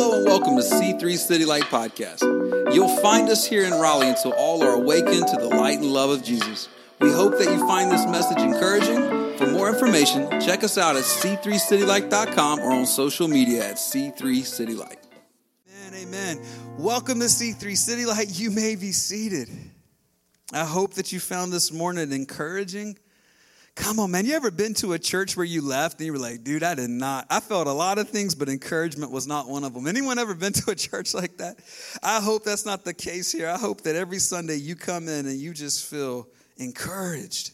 Hello and welcome to C3 City Light Podcast. You'll find us here in Raleigh until all are awakened to the light and love of Jesus. We hope that you find this message encouraging. For more information, check us out at c3citylight.com or on social media at C3 City Light. Amen, amen. Welcome to C3 City Light. You may be seated. I hope that you found this morning encouraging Come on, man. You ever been to a church where you left and you were like, dude, I did not. I felt a lot of things, but encouragement was not one of them. Anyone ever been to a church like that? I hope that's not the case here. I hope that every Sunday you come in and you just feel encouraged.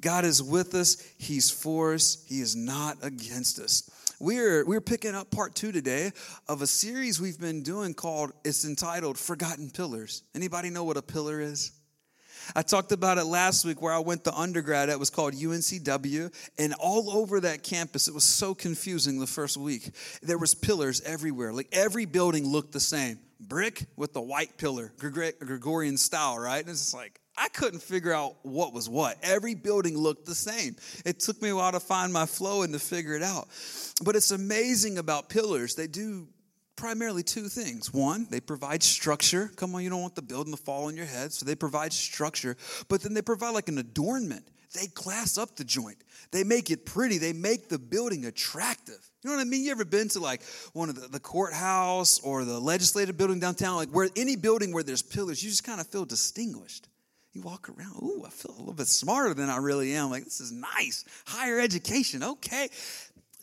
God is with us, He's for us, He is not against us. We're, we're picking up part two today of a series we've been doing called, it's entitled Forgotten Pillars. Anybody know what a pillar is? I talked about it last week where I went to undergrad. It was called UNCW, and all over that campus, it was so confusing the first week. There was pillars everywhere. Like every building looked the same. Brick with the white pillar, Gregorian style, right? And it's like, I couldn't figure out what was what. Every building looked the same. It took me a while to find my flow and to figure it out. But it's amazing about pillars. They do primarily two things. One, they provide structure. Come on, you don't want the building to fall on your head, so they provide structure. But then they provide like an adornment. They class up the joint. They make it pretty. They make the building attractive. You know what I mean? You ever been to like one of the, the courthouse or the legislative building downtown? Like where any building where there's pillars, you just kind of feel distinguished. You walk around, ooh, I feel a little bit smarter than I really am. Like, this is nice. Higher education, okay.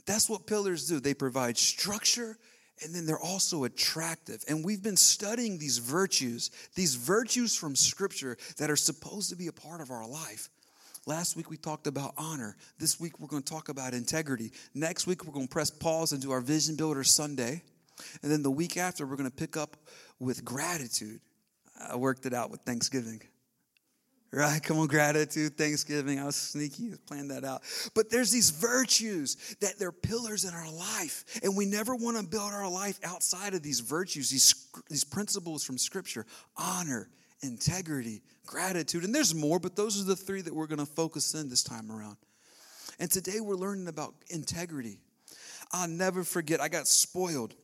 That's what pillars do. They provide structure and then they're also attractive. And we've been studying these virtues, these virtues from Scripture that are supposed to be a part of our life. Last week we talked about honor. This week we're going to talk about integrity. Next week we're going to press pause and do our Vision Builder Sunday. And then the week after we're going to pick up with gratitude. I worked it out with Thanksgiving right? Come on, gratitude, Thanksgiving. I was sneaky, planned that out. But there's these virtues that they're pillars in our life. And we never want to build our life outside of these virtues, these, these principles from Scripture honor, integrity, gratitude. And there's more, but those are the three that we're going to focus in this time around. And today we're learning about integrity. I'll never forget, I got spoiled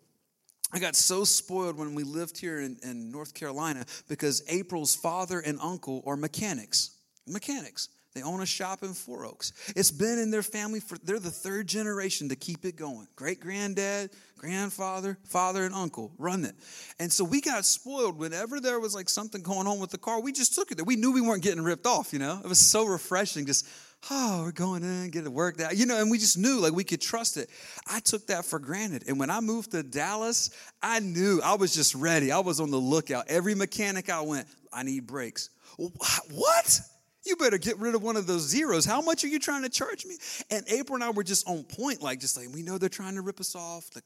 I got so spoiled when we lived here in, in, North Carolina because April's father and uncle are mechanics. Mechanics. They own a shop in Four Oaks. It's been in their family for, they're the third generation to keep it going. Great granddad, grandfather, father, and uncle run it. And so we got spoiled whenever there was like something going on with the car, we just took it there. We knew we weren't getting ripped off, you know? It was so refreshing just oh, we're going in, get it worked out. You know, and we just knew like we could trust it. I took that for granted. And when I moved to Dallas, I knew I was just ready. I was on the lookout. Every mechanic I went, I need brakes. What? You better get rid of one of those zeros. How much are you trying to charge me? And April and I were just on point, like just like we know they're trying to rip us off. Like,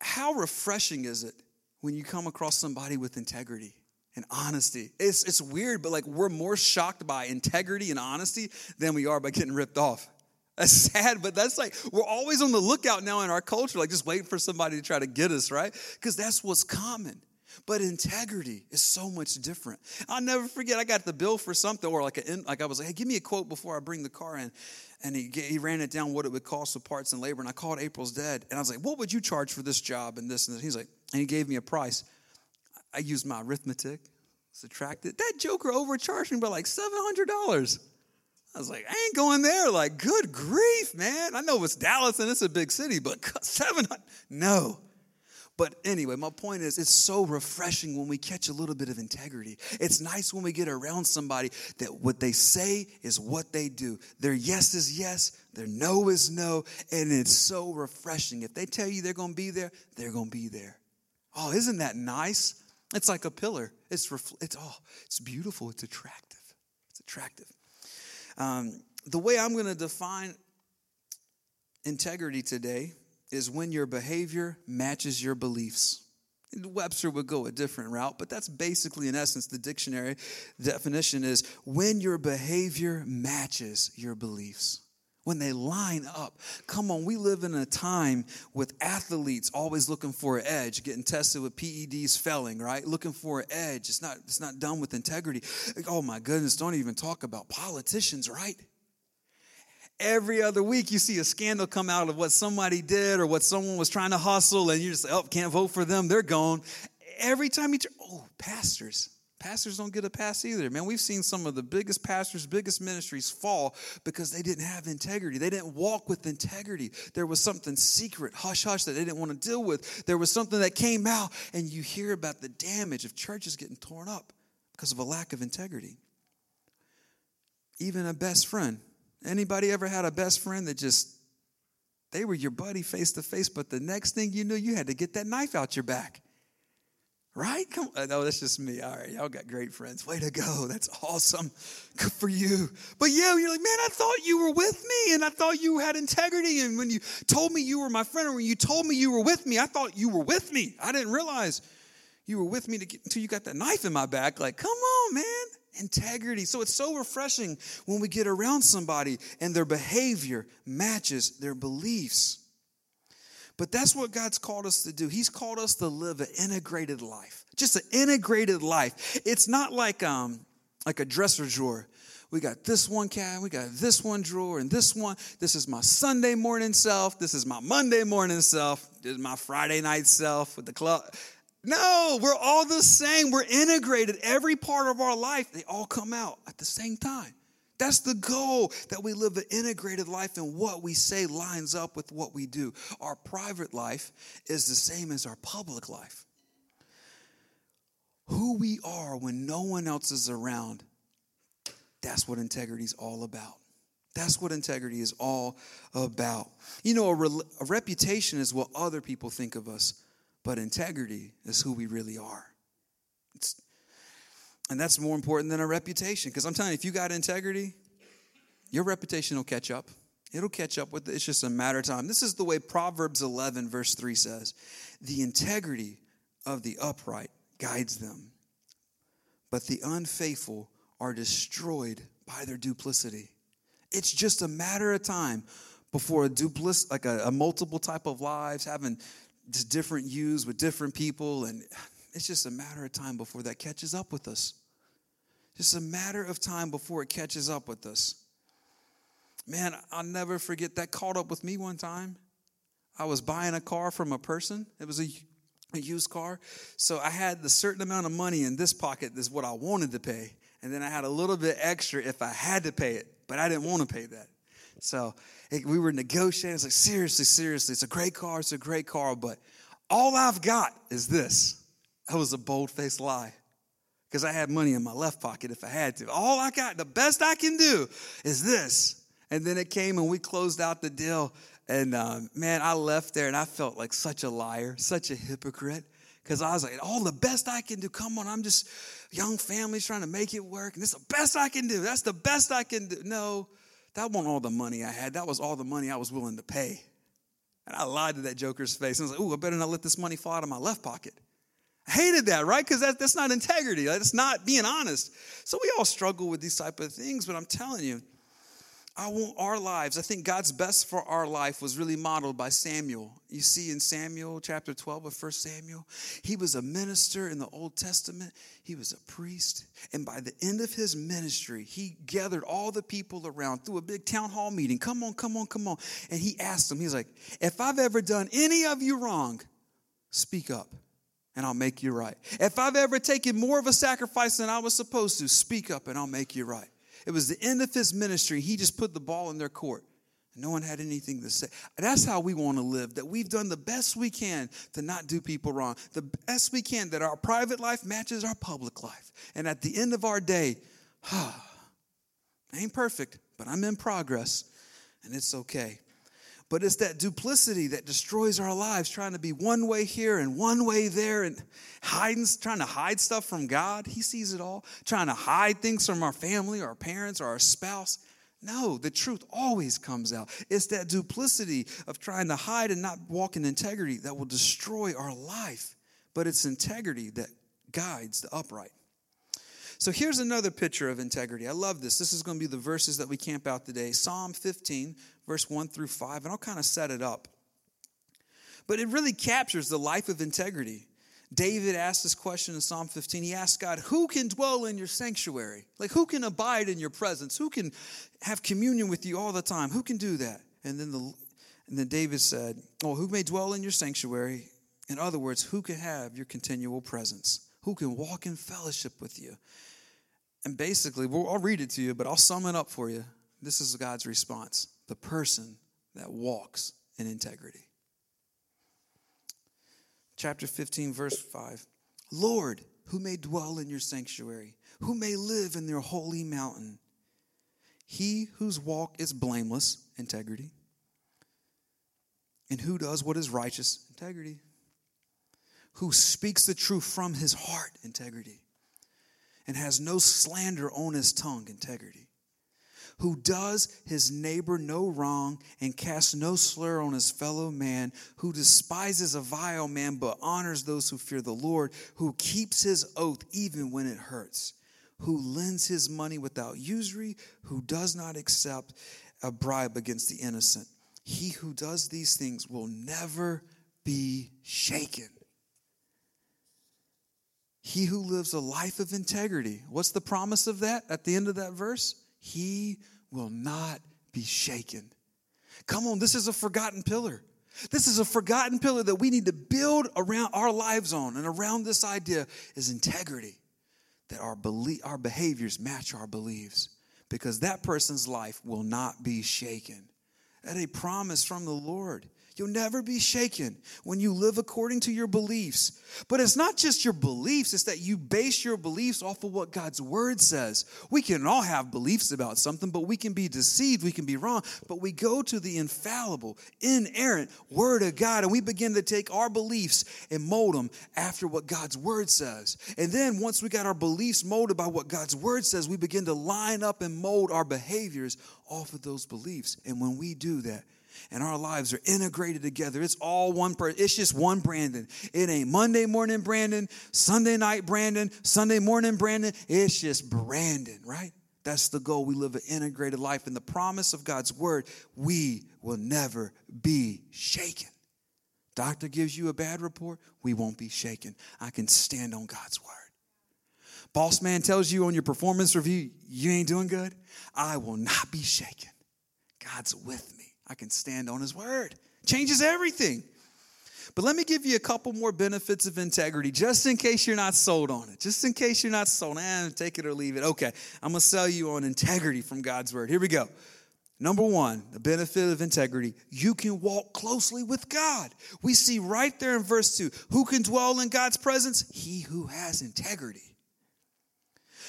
how refreshing is it when you come across somebody with integrity? And honesty. It's, it's weird, but like we're more shocked by integrity and honesty than we are by getting ripped off. That's sad, but that's like we're always on the lookout now in our culture, like just waiting for somebody to try to get us, right? Because that's what's common. But integrity is so much different. I'll never forget. I got the bill for something, or like a, like I was like, "Hey, give me a quote before I bring the car in," and he he ran it down what it would cost with parts and labor. And I called April's dad, and I was like, "What would you charge for this job and this and this?" He's like, and he gave me a price. I used my arithmetic, subtracted. That joker overcharged me by like $700. I was like, I ain't going there. Like, good grief, man. I know it's Dallas and it's a big city, but 700 no. But anyway, my point is, it's so refreshing when we catch a little bit of integrity. It's nice when we get around somebody that what they say is what they do. Their yes is yes, their no is no, and it's so refreshing. If they tell you they're going to be there, they're going to be there. Oh, isn't that nice? It's like a pillar. It's it's oh, it's beautiful. It's attractive. It's attractive. Um, the way I'm going to define integrity today is when your behavior matches your beliefs. Webster would go a different route, but that's basically, in essence, the dictionary definition is when your behavior matches your beliefs when they line up. Come on, we live in a time with athletes always looking for an edge, getting tested with PEDs failing, right? Looking for an edge. It's not, it's not done with integrity. Oh my goodness, don't even talk about politicians, right? Every other week, you see a scandal come out of what somebody did or what someone was trying to hustle, and you just, oh, can't vote for them, they're gone. Every time you turn, oh, pastors. Pastors don't get a pass either. Man, we've seen some of the biggest pastors, biggest ministries fall because they didn't have integrity. They didn't walk with integrity. There was something secret, hush hush, that they didn't want to deal with. There was something that came out, and you hear about the damage of churches getting torn up because of a lack of integrity. Even a best friend. Anybody ever had a best friend that just they were your buddy face to face, but the next thing you knew, you had to get that knife out your back. Right? Come on. No, that's just me. All right. Y'all got great friends. Way to go. That's awesome. Good for you. But yeah, you're like, man, I thought you were with me and I thought you had integrity. And when you told me you were my friend or when you told me you were with me, I thought you were with me. I didn't realize you were with me get, until you got that knife in my back. Like, come on, man. Integrity. So it's so refreshing when we get around somebody and their behavior matches their beliefs. But that's what God's called us to do. He's called us to live an integrated life. Just an integrated life. It's not like um like a dresser drawer. We got this one cat, we got this one drawer, and this one. This is my Sunday morning self. This is my Monday morning self. This is my Friday night self with the club. No, we're all the same. We're integrated. Every part of our life, they all come out at the same time. That's the goal that we live an integrated life and what we say lines up with what we do. Our private life is the same as our public life. Who we are when no one else is around, that's what integrity is all about. That's what integrity is all about. You know, a, re- a reputation is what other people think of us, but integrity is who we really are. And that's more important than a reputation. Because I'm telling you, if you got integrity, your reputation will catch up. It'll catch up with it. It's just a matter of time. This is the way Proverbs 11, verse 3 says The integrity of the upright guides them, but the unfaithful are destroyed by their duplicity. It's just a matter of time before a duplic, like a, a multiple type of lives, having just different yous with different people, and it's just a matter of time before that catches up with us. Just a matter of time before it catches up with us. Man, I'll never forget that caught up with me one time. I was buying a car from a person. It was a, a used car. So I had the certain amount of money in this pocket, is what I wanted to pay. And then I had a little bit extra if I had to pay it, but I didn't want to pay that. So it, we were negotiating. It's like, seriously, seriously, it's a great car, it's a great car, but all I've got is this. That was a bold faced lie because I had money in my left pocket if I had to. All I got, the best I can do is this. And then it came and we closed out the deal. And um, man, I left there and I felt like such a liar, such a hypocrite. Because I was like, all the best I can do. Come on, I'm just young families trying to make it work. And this is the best I can do. That's the best I can do. No, that wasn't all the money I had. That was all the money I was willing to pay. And I lied to that joker's face. And I was like, ooh, I better not let this money fall out of my left pocket. Hated that, right? Because that, that's not integrity. That's not being honest. So we all struggle with these type of things, but I'm telling you, I want our lives. I think God's best for our life was really modeled by Samuel. You see in Samuel chapter 12 of 1 Samuel, he was a minister in the Old Testament, he was a priest. And by the end of his ministry, he gathered all the people around through a big town hall meeting. Come on, come on, come on. And he asked them, he's like, if I've ever done any of you wrong, speak up and I'll make you right. If I've ever taken more of a sacrifice than I was supposed to, speak up and I'll make you right. It was the end of his ministry. He just put the ball in their court. No one had anything to say. That's how we want to live, that we've done the best we can to not do people wrong, the best we can, that our private life matches our public life. And at the end of our day, ah, I ain't perfect, but I'm in progress, and it's okay. But it's that duplicity that destroys our lives, trying to be one way here and one way there and hiding, trying to hide stuff from God. He sees it all. Trying to hide things from our family, our parents, or our spouse. No, the truth always comes out. It's that duplicity of trying to hide and not walk in integrity that will destroy our life. But it's integrity that guides the upright. So here's another picture of integrity. I love this. This is going to be the verses that we camp out today. Psalm 15, verse 1 through 5, and I'll kind of set it up. But it really captures the life of integrity. David asked this question in Psalm 15. He asked God, Who can dwell in your sanctuary? Like, who can abide in your presence? Who can have communion with you all the time? Who can do that? And then, the, and then David said, Oh, who may dwell in your sanctuary? In other words, who can have your continual presence? Who can walk in fellowship with you? And basically, I'll read it to you, but I'll sum it up for you. This is God's response the person that walks in integrity chapter 15, verse 5. Lord, who may dwell in your sanctuary, who may live in your holy mountain. He whose walk is blameless, integrity, and who does what is righteous, integrity, who speaks the truth from his heart, integrity, and has no slander on his tongue, integrity who does his neighbor no wrong and casts no slur on his fellow man, who despises a vile man but honors those who fear the Lord, who keeps his oath even when it hurts, who lends his money without usury, who does not accept a bribe against the innocent. He who does these things will never be shaken. He who lives a life of integrity. What's the promise of that at the end of that verse? He will not be shaken. Come on, this is a forgotten pillar. This is a forgotten pillar that we need to build around our lives on. And around this idea is integrity, that our, belief, our behaviors match our beliefs, because that person's life will not be shaken. That a promise from the Lord. You'll never be shaken when you live according to your beliefs. But it's not just your beliefs, it's that you base your beliefs off of what God's word says. We can all have beliefs about something, but we can be deceived, we can be wrong. But we go to the infallible, inerrant word of God and we begin to take our beliefs and mold them after what God's word says. And then once we got our beliefs molded by what God's word says, we begin to line up and mold our behaviors off of those beliefs. And when we do that, and our lives are integrated together. It's all one person. It's just one Brandon. It ain't Monday morning Brandon, Sunday night Brandon, Sunday morning Brandon. It's just Brandon, right? That's the goal. We live an integrated life. And the promise of God's word, we will never be shaken. Doctor gives you a bad report, we won't be shaken. I can stand on God's word. Boss man tells you on your performance review, you ain't doing good. I will not be shaken. God's with me. I can stand on his word. Changes everything. But let me give you a couple more benefits of integrity, just in case you're not sold on it. Just in case you're not sold, eh, take it or leave it. Okay, I'm gonna sell you on integrity from God's word. Here we go. Number one, the benefit of integrity, you can walk closely with God. We see right there in verse two who can dwell in God's presence? He who has integrity.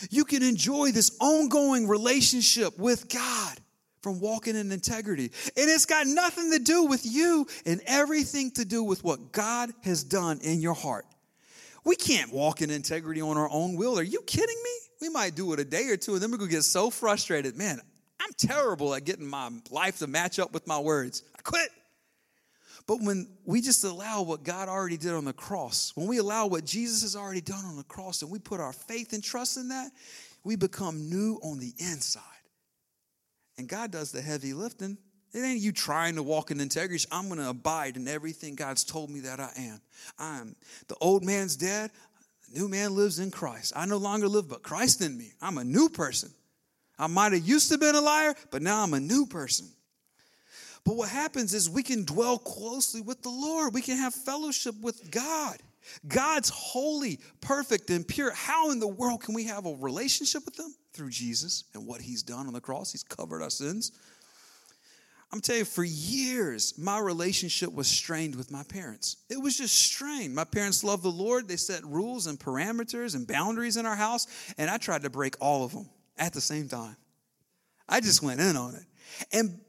You can enjoy this ongoing relationship with God from walking in integrity. And it's got nothing to do with you and everything to do with what God has done in your heart. We can't walk in integrity on our own will. Are you kidding me? We might do it a day or two and then we're going to get so frustrated. Man, I'm terrible at getting my life to match up with my words. I quit. But when we just allow what God already did on the cross, when we allow what Jesus has already done on the cross and we put our faith and trust in that, we become new on the inside. And God does the heavy lifting. It ain't you trying to walk in integrity. I'm going to abide in everything God's told me that I am. I'm the old man's dead. The new man lives in Christ. I no longer live, but Christ in me. I'm a new person. I might have used to been a liar, but now I'm a new person. But what happens is we can dwell closely with the Lord. We can have fellowship with God. God's holy, perfect, and pure. How in the world can we have a relationship with Him? Through Jesus and what He's done on the cross. He's covered our sins. I'm telling you, for years, my relationship was strained with my parents. It was just strained. My parents loved the Lord. They set rules and parameters and boundaries in our house, and I tried to break all of them at the same time. I just went in on it. And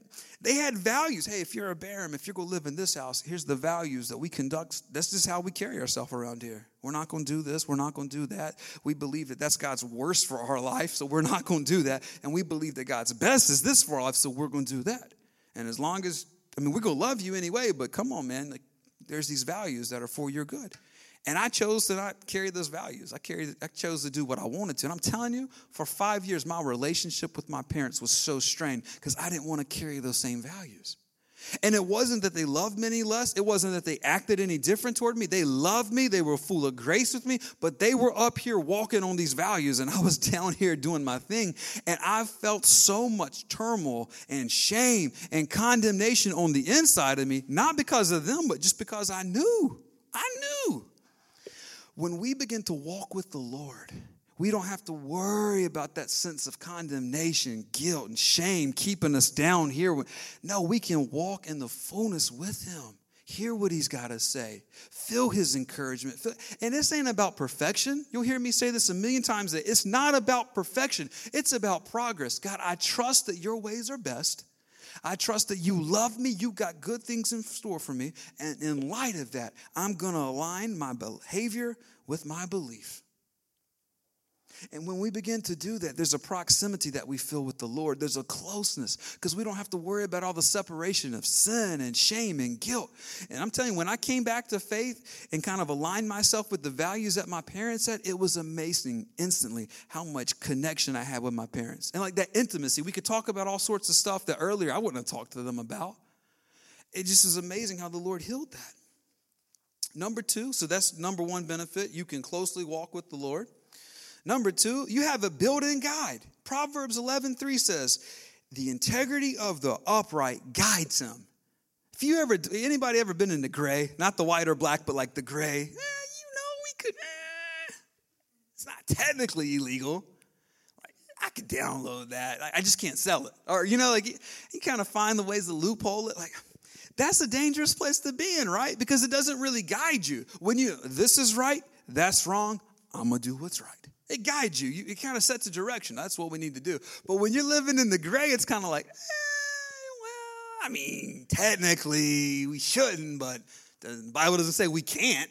they had values. Hey, if you're a Barham, if you're going to live in this house, here's the values that we conduct. That's just how we carry ourselves around here. We're not going to do this. We're not going to do that. We believe that that's God's worst for our life, so we're not going to do that. And we believe that God's best is this for our life, so we're going to do that. And as long as, I mean, we're going to love you anyway, but come on, man. Like, there's these values that are for your good. And I chose to not carry those values. I carried, I chose to do what I wanted to. And I'm telling you, for five years, my relationship with my parents was so strained because I didn't want to carry those same values. And it wasn't that they loved me any less. It wasn't that they acted any different toward me. They loved me. They were full of grace with me, but they were up here walking on these values, and I was down here doing my thing. And I felt so much turmoil and shame and condemnation on the inside of me, not because of them, but just because I knew. I knew. When we begin to walk with the Lord, we don't have to worry about that sense of condemnation, guilt, and shame keeping us down here. No, we can walk in the fullness with Him. Hear what He's got to say. Feel His encouragement. And this ain't about perfection. You'll hear me say this a million times that it's not about perfection, it's about progress. God, I trust that your ways are best. I trust that you love me. You got good things in store for me. And in light of that, I'm going to align my behavior with my belief. And when we begin to do that, there's a proximity that we feel with the Lord. There's a closeness because we don't have to worry about all the separation of sin and shame and guilt. And I'm telling you, when I came back to faith and kind of aligned myself with the values that my parents had, it was amazing instantly how much connection I had with my parents. And like that intimacy, we could talk about all sorts of stuff that earlier I wouldn't have talked to them about. It just is amazing how the Lord healed that. Number two, so that's number one benefit. You can closely walk with the Lord. Number two, you have a built-in guide. Proverbs 11:3 says, "The integrity of the upright guides him." If you ever, anybody ever been in the gray, not the white or black, but like the gray, eh, you know, we could. Eh, it's not technically illegal. I could download that. I just can't sell it. Or you know, like you, you kind of find the ways to loophole it. Like that's a dangerous place to be in, right? Because it doesn't really guide you. When you this is right, that's wrong. I'm gonna do what's right. It guides you. It kind of sets a direction. That's what we need to do. But when you're living in the gray, it's kind of like, eh, well, I mean, technically we shouldn't, but the Bible doesn't say we can't.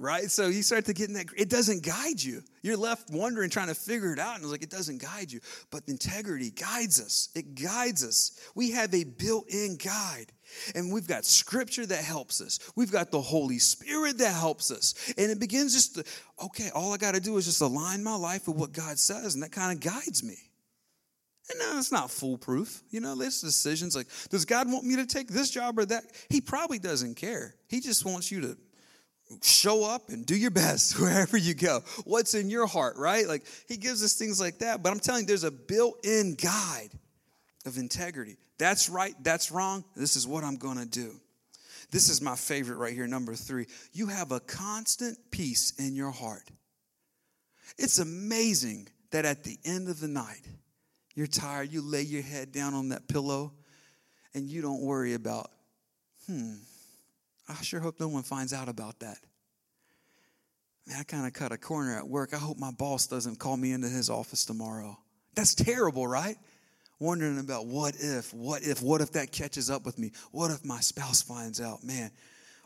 Right? So you start to get in that, it doesn't guide you. You're left wondering, trying to figure it out, and it's like, it doesn't guide you. But integrity guides us. It guides us. We have a built in guide. And we've got scripture that helps us. We've got the Holy Spirit that helps us. And it begins just to, okay, all I got to do is just align my life with what God says, and that kind of guides me. And no, it's not foolproof. You know, there's decisions like, does God want me to take this job or that? He probably doesn't care. He just wants you to show up and do your best wherever you go. What's in your heart, right? Like, He gives us things like that. But I'm telling you, there's a built in guide of integrity. That's right, that's wrong, this is what I'm gonna do. This is my favorite right here, number three. You have a constant peace in your heart. It's amazing that at the end of the night, you're tired, you lay your head down on that pillow, and you don't worry about, hmm, I sure hope no one finds out about that. Man, I kind of cut a corner at work. I hope my boss doesn't call me into his office tomorrow. That's terrible, right? wondering about what if, what if, what if that catches up with me? What if my spouse finds out? Man,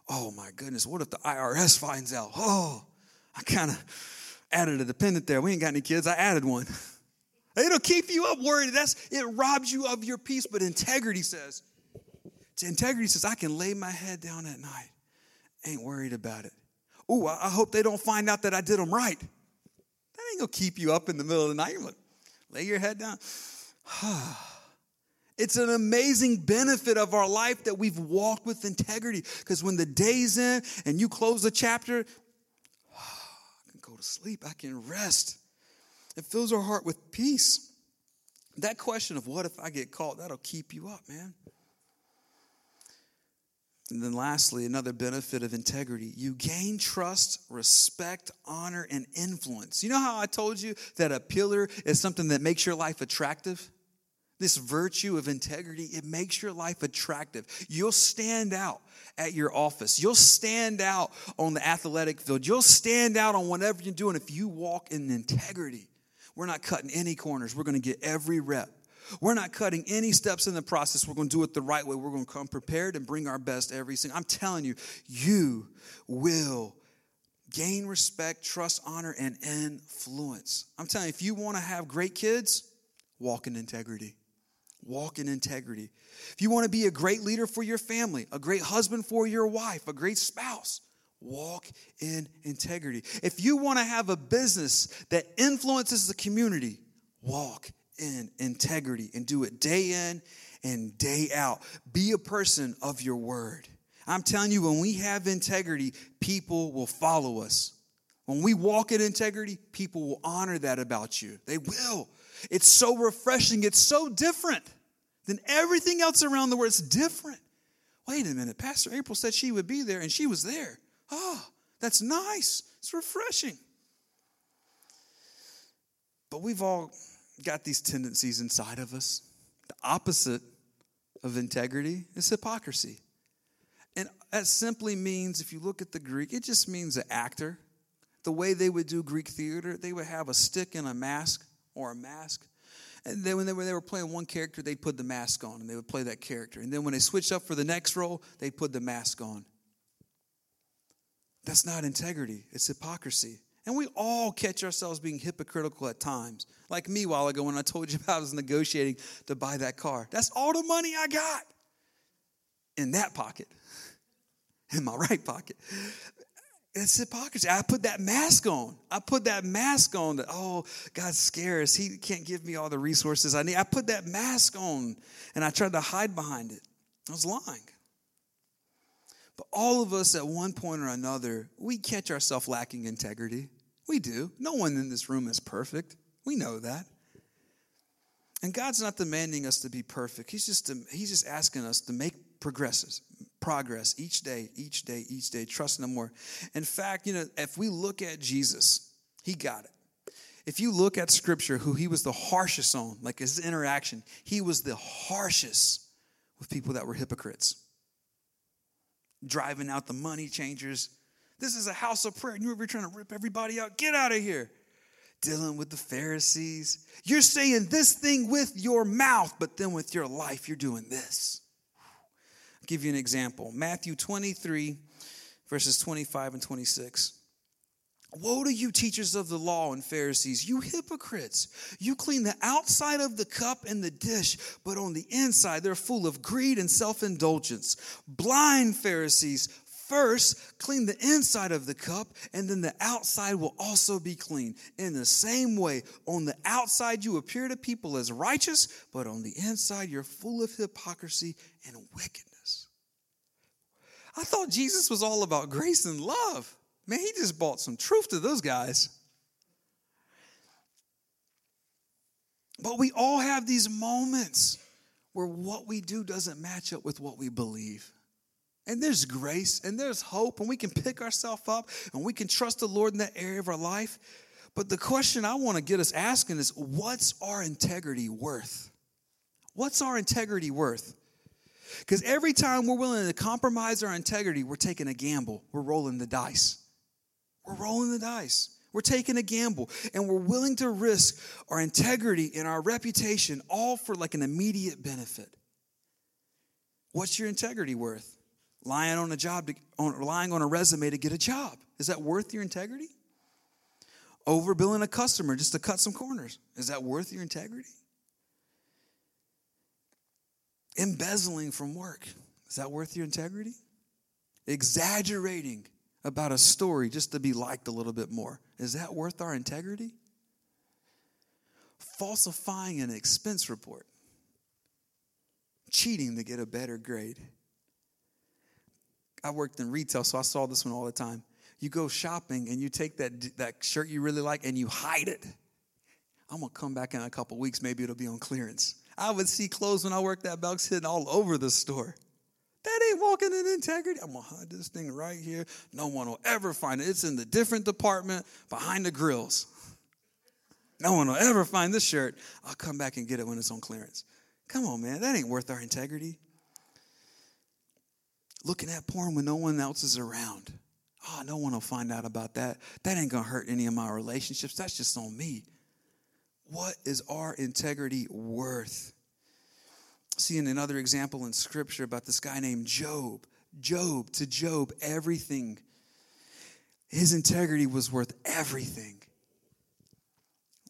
oh my goodness, what if the IRS finds out? Oh, I kind of added a dependent there. We ain't got any kids. I added one. It'll keep you up worried. That's it robs you of your peace. But integrity says, integrity says, I can lay my head down at night. Ain't worried about it. Oh, I hope they don't find out that I did them right. That ain't gonna keep you up in the middle of the night. Like, lay your head down. It's an amazing benefit of our life that we've walked with integrity. Because when the day's in and you close the chapter, I can go to sleep, I can rest. It fills our heart with peace. That question of what if I get caught, that'll keep you up, man. And then, lastly, another benefit of integrity you gain trust, respect, honor, and influence. You know how I told you that a pillar is something that makes your life attractive? This virtue of integrity, it makes your life attractive. You'll stand out at your office. You'll stand out on the athletic field. You'll stand out on whatever you're doing if you walk in integrity. We're not cutting any corners, we're going to get every rep. We're not cutting any steps in the process. We're going to do it the right way. We're going to come prepared and bring our best every single. I'm telling you, you will gain respect, trust, honor, and influence. I'm telling you, if you want to have great kids, walk in integrity. Walk in integrity. If you want to be a great leader for your family, a great husband for your wife, a great spouse, walk in integrity. If you want to have a business that influences the community, walk in integrity and do it day in and day out. Be a person of your word. I'm telling you, when we have integrity, people will follow us. When we walk in integrity, people will honor that about you. They will. It's so refreshing. It's so different than everything else around the world. It's different. Wait a minute. Pastor April said she would be there, and she was there. Oh, that's nice. It's refreshing. But we've all got these tendencies inside of us. The opposite of integrity is hypocrisy. And that simply means, if you look at the Greek, it just means an actor. The way they would do Greek theater, they would have a stick and a mask or a mask. And then when they, were, they were playing one character, they'd put the mask on and they would play that character. And then when they switched up for the next role, they'd put the mask on. That's not integrity, it's hypocrisy. And we all catch ourselves being hypocritical at times. Like me a while ago when I told you about I was negotiating to buy that car. That's all the money I got in that pocket, in my right pocket. It's hypocrisy. I put that mask on. I put that mask on that, oh, God's scarce. He can't give me all the resources I need. I put that mask on and I tried to hide behind it. I was lying. But all of us at one point or another, we catch ourselves lacking integrity. We do. No one in this room is perfect. We know that. And God's not demanding us to be perfect. He's just, he's just asking us to make progresses, progress each day, each day, each day, trusting Him more. In fact, you know, if we look at Jesus, He got it. If you look at Scripture, who He was the harshest on, like His interaction, He was the harshest with people that were hypocrites, driving out the money changers. This is a house of prayer, and you're trying to rip everybody out. Get out of here dealing with the Pharisees. You're saying this thing with your mouth, but then with your life, you're doing this. I'll give you an example Matthew 23, verses 25 and 26. Woe to you, teachers of the law and Pharisees, you hypocrites! You clean the outside of the cup and the dish, but on the inside they're full of greed and self indulgence. Blind Pharisees, first clean the inside of the cup, and then the outside will also be clean. In the same way, on the outside you appear to people as righteous, but on the inside you're full of hypocrisy and wickedness. I thought Jesus was all about grace and love. Man, he just bought some truth to those guys. But we all have these moments where what we do doesn't match up with what we believe. And there's grace and there's hope, and we can pick ourselves up and we can trust the Lord in that area of our life. But the question I want to get us asking is what's our integrity worth? What's our integrity worth? Because every time we're willing to compromise our integrity, we're taking a gamble. We're rolling the dice. We're rolling the dice. We're taking a gamble and we're willing to risk our integrity and our reputation all for like an immediate benefit. What's your integrity worth? Lying on a job, to, on, lying on a resume to get a job. Is that worth your integrity? Overbilling a customer just to cut some corners. Is that worth your integrity? Embezzling from work. Is that worth your integrity? Exaggerating about a story just to be liked a little bit more. Is that worth our integrity? Falsifying an expense report. Cheating to get a better grade. I worked in retail, so I saw this one all the time. You go shopping and you take that, that shirt you really like and you hide it. I'm gonna come back in a couple weeks, maybe it'll be on clearance. I would see clothes when I worked at Belk's hidden all over the store. That ain't walking in integrity. I'm gonna hide this thing right here. No one will ever find it. It's in the different department behind the grills. No one will ever find this shirt. I'll come back and get it when it's on clearance. Come on, man. That ain't worth our integrity. Looking at porn when no one else is around. Oh, no one will find out about that. That ain't gonna hurt any of my relationships. That's just on me. What is our integrity worth? Seeing another example in scripture about this guy named Job. Job, to Job, everything. His integrity was worth everything.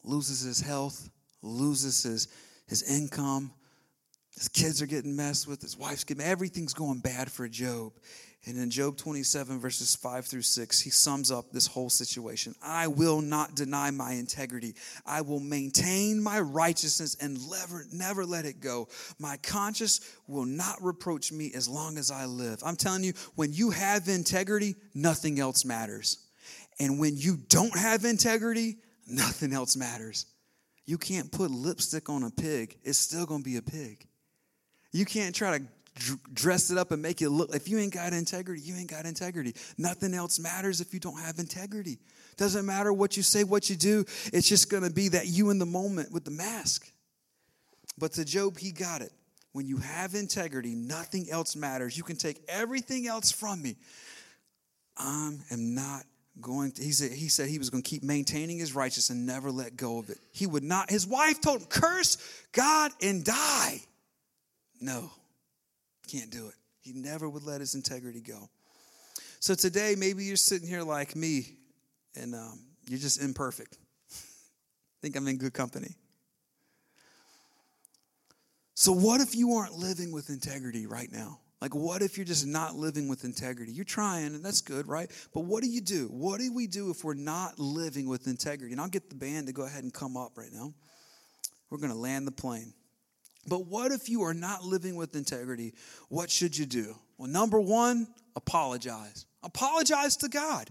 Loses his health, loses his, his income, his kids are getting messed with, his wife's getting, everything's going bad for Job. And in Job 27, verses 5 through 6, he sums up this whole situation. I will not deny my integrity. I will maintain my righteousness and never, never let it go. My conscience will not reproach me as long as I live. I'm telling you, when you have integrity, nothing else matters. And when you don't have integrity, nothing else matters. You can't put lipstick on a pig, it's still gonna be a pig. You can't try to dress it up and make it look if you ain't got integrity you ain't got integrity. Nothing else matters if you don't have integrity. Doesn't matter what you say what you do it's just going to be that you in the moment with the mask. But to Job he got it. When you have integrity nothing else matters. You can take everything else from me. I am not going to he said he said he was going to keep maintaining his righteousness and never let go of it. He would not his wife told him curse god and die. No can't do it. He never would let his integrity go. So today, maybe you're sitting here like me and um, you're just imperfect. I think I'm in good company. So, what if you aren't living with integrity right now? Like, what if you're just not living with integrity? You're trying, and that's good, right? But what do you do? What do we do if we're not living with integrity? And I'll get the band to go ahead and come up right now. We're going to land the plane. But what if you are not living with integrity? What should you do? Well, number one, apologize. Apologize to God.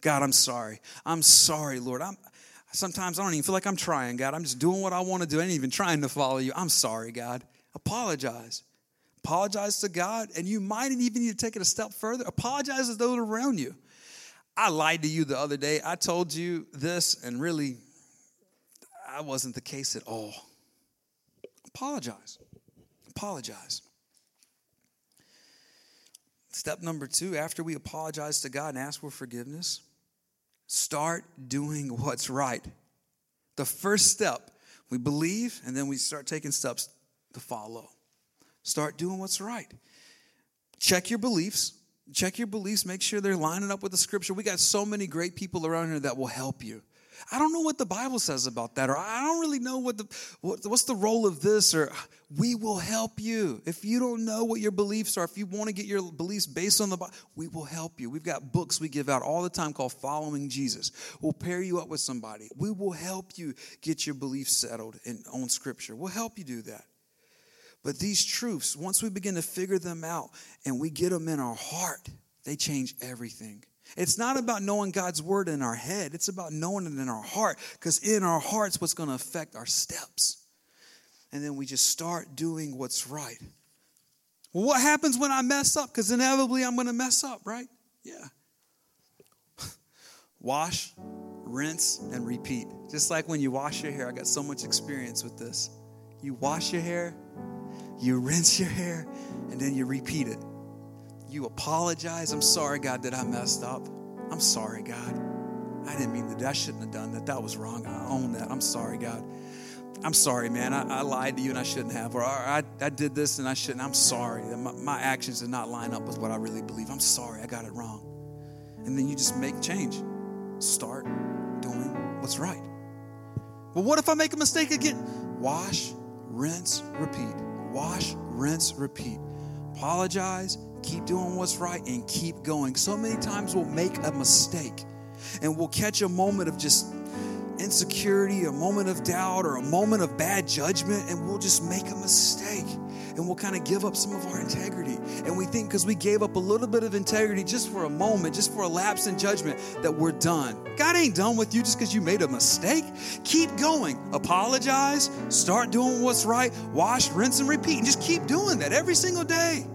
God, I'm sorry. I'm sorry, Lord. I'm sometimes I don't even feel like I'm trying, God. I'm just doing what I want to do. I ain't even trying to follow you. I'm sorry, God. Apologize. Apologize to God, and you might even need to take it a step further. Apologize to those around you. I lied to you the other day. I told you this, and really, I wasn't the case at all. Apologize. Apologize. Step number two, after we apologize to God and ask for forgiveness, start doing what's right. The first step, we believe and then we start taking steps to follow. Start doing what's right. Check your beliefs. Check your beliefs. Make sure they're lining up with the scripture. We got so many great people around here that will help you. I don't know what the Bible says about that, or I don't really know what the what, what's the role of this, or we will help you. If you don't know what your beliefs are, if you want to get your beliefs based on the Bible, we will help you. We've got books we give out all the time called Following Jesus. We'll pair you up with somebody. We will help you get your beliefs settled in, on Scripture. We'll help you do that. But these truths, once we begin to figure them out and we get them in our heart, they change everything. It's not about knowing God's word in our head, it's about knowing it in our heart, because in our heart's what's going to affect our steps. And then we just start doing what's right. Well, what happens when I mess up? Because inevitably I'm going to mess up, right? Yeah. wash, rinse, and repeat. Just like when you wash your hair, I got so much experience with this. You wash your hair, you rinse your hair, and then you repeat it. You apologize. I'm sorry, God, that I messed up. I'm sorry, God. I didn't mean do I shouldn't have done that. That was wrong. I own that. I'm sorry, God. I'm sorry, man. I, I lied to you and I shouldn't have. Or I, I did this and I shouldn't. I'm sorry. My, my actions did not line up with what I really believe. I'm sorry. I got it wrong. And then you just make change. Start doing what's right. Well, what if I make a mistake again? Wash, rinse, repeat. Wash, rinse, repeat. Apologize, keep doing what's right, and keep going. So many times we'll make a mistake and we'll catch a moment of just insecurity, a moment of doubt, or a moment of bad judgment, and we'll just make a mistake and we'll kind of give up some of our integrity. And we think because we gave up a little bit of integrity just for a moment, just for a lapse in judgment, that we're done. God ain't done with you just because you made a mistake. Keep going. Apologize, start doing what's right, wash, rinse, and repeat, and just keep doing that every single day.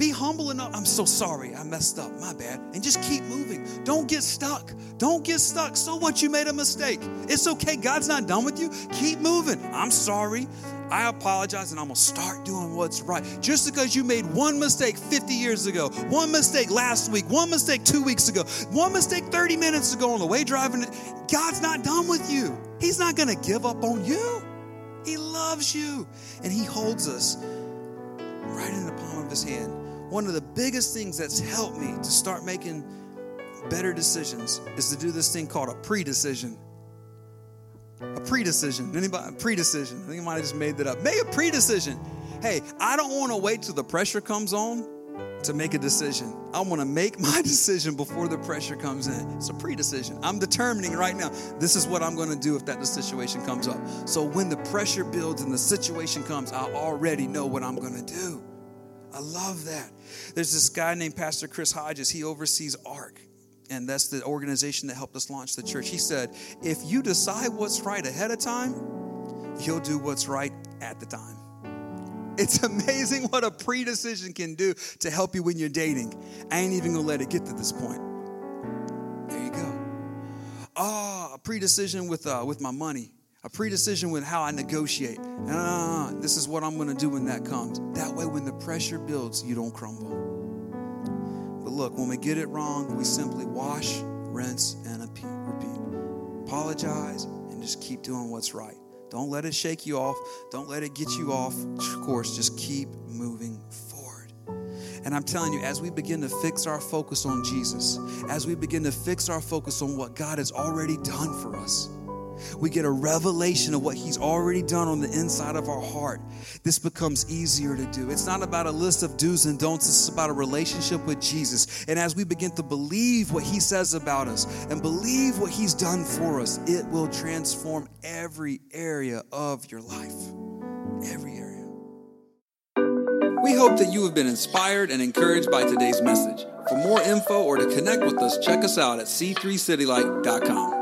Be humble enough. I'm so sorry. I messed up. My bad. And just keep moving. Don't get stuck. Don't get stuck. So what? You made a mistake. It's okay. God's not done with you. Keep moving. I'm sorry. I apologize and I'm to start doing what's right. Just because you made one mistake 50 years ago, one mistake last week, one mistake two weeks ago, one mistake 30 minutes ago on the way driving, God's not done with you. He's not going to give up on you. He loves you and He holds us right in the palm of His hand one of the biggest things that's helped me to start making better decisions is to do this thing called a pre-decision. A pre-decision. Anybody? Pre-decision. I think I might have just made that up. Make a pre-decision. Hey, I don't want to wait till the pressure comes on to make a decision. I want to make my decision before the pressure comes in. It's a pre decision. I'm determining right now, this is what I'm going to do if that situation comes up. So when the pressure builds and the situation comes, I already know what I'm going to do. I love that. There's this guy named Pastor Chris Hodges, he oversees ARC. And that's the organization that helped us launch the church. He said, if you decide what's right ahead of time, you'll do what's right at the time. It's amazing what a pre decision can do to help you when you're dating. I ain't even gonna let it get to this point. There you go. Ah, oh, a pre decision with, uh, with my money, a pre decision with how I negotiate. Ah, this is what I'm gonna do when that comes. That way, when the pressure builds, you don't crumble. But look, when we get it wrong, we simply wash, rinse, and repeat. Apologize and just keep doing what's right. Don't let it shake you off. Don't let it get you off course. Just keep moving forward. And I'm telling you, as we begin to fix our focus on Jesus, as we begin to fix our focus on what God has already done for us, we get a revelation of what He's already done on the inside of our heart. This becomes easier to do. It's not about a list of do's and don'ts, it's about a relationship with Jesus. And as we begin to believe what He says about us and believe what He's done for us, it will transform every area of your life. Every area. We hope that you have been inspired and encouraged by today's message. For more info or to connect with us, check us out at c3citylight.com.